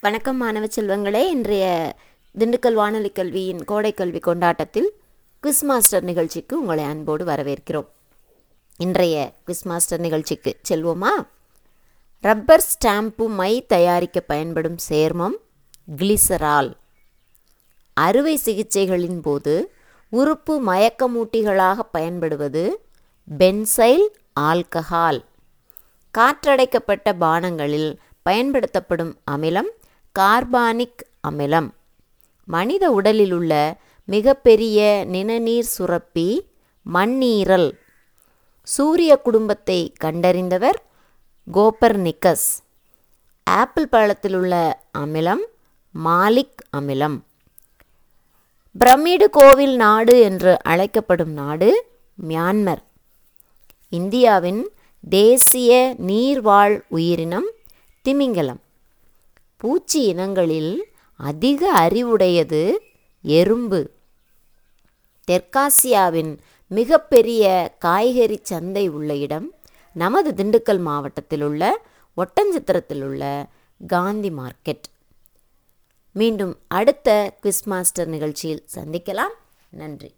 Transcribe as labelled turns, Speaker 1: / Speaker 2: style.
Speaker 1: வணக்கம் மாணவ செல்வங்களே இன்றைய திண்டுக்கல் வானொலி கல்வியின் கோடை கல்வி கொண்டாட்டத்தில் குவிஸ் மாஸ்டர் நிகழ்ச்சிக்கு உங்களை அன்போடு வரவேற்கிறோம். இன்றைய குவிஸ் மாஸ்டர் நிகழ்ச்சிக்கு செல்வோமா? ரப்பர் ஸ்டாம்பு மை தயாரிக்க பயன்படும் சேர்மம் கிளிசரால். அறுவை சிகிச்சைகளின் போது உறுப்பு மயக்கமூட்டிகளாக பயன்படுவது பென்சைல் ஆல்கஹால். காற்றடைக்கப்பட்ட பானங்களில் பயன்படுத்தப்படும் அமிலம் கார்பானிக் அமிலம். மனித உடலில் உள்ள மிகப்பெரிய நிணநீர் சுரப்பி மண்ணீரல். சூரிய குடும்பத்தை கண்டறிந்தவர் கோப்பர்னிக்கஸ். ஆப்பிள் பழத்தில் உள்ள அமிலம் மாலிக் அமிலம். பிரமிடு கோவில் நாடு என்று அழைக்கப்படும் நாடு மியான்மர். இந்தியாவின் தேசிய நீர்வாழ் உயிரினம் திமிங்கலம். பூச்சி இனங்களில் அதிக அறிவுடையது எறும்பு. தெற்காசியாவின் மிகப்பெரிய காய்கறி சந்தை உள்ள இடம் நமது திண்டுக்கல் மாவட்டத்தில் உள்ள ஒட்டஞ்சித்திரத்தில் உள்ள காந்தி மார்க்கெட். மீண்டும் அடுத்த குவிஸ் மாஸ்டர் நிகழ்ச்சியில் சந்திக்கலாம். நன்றி.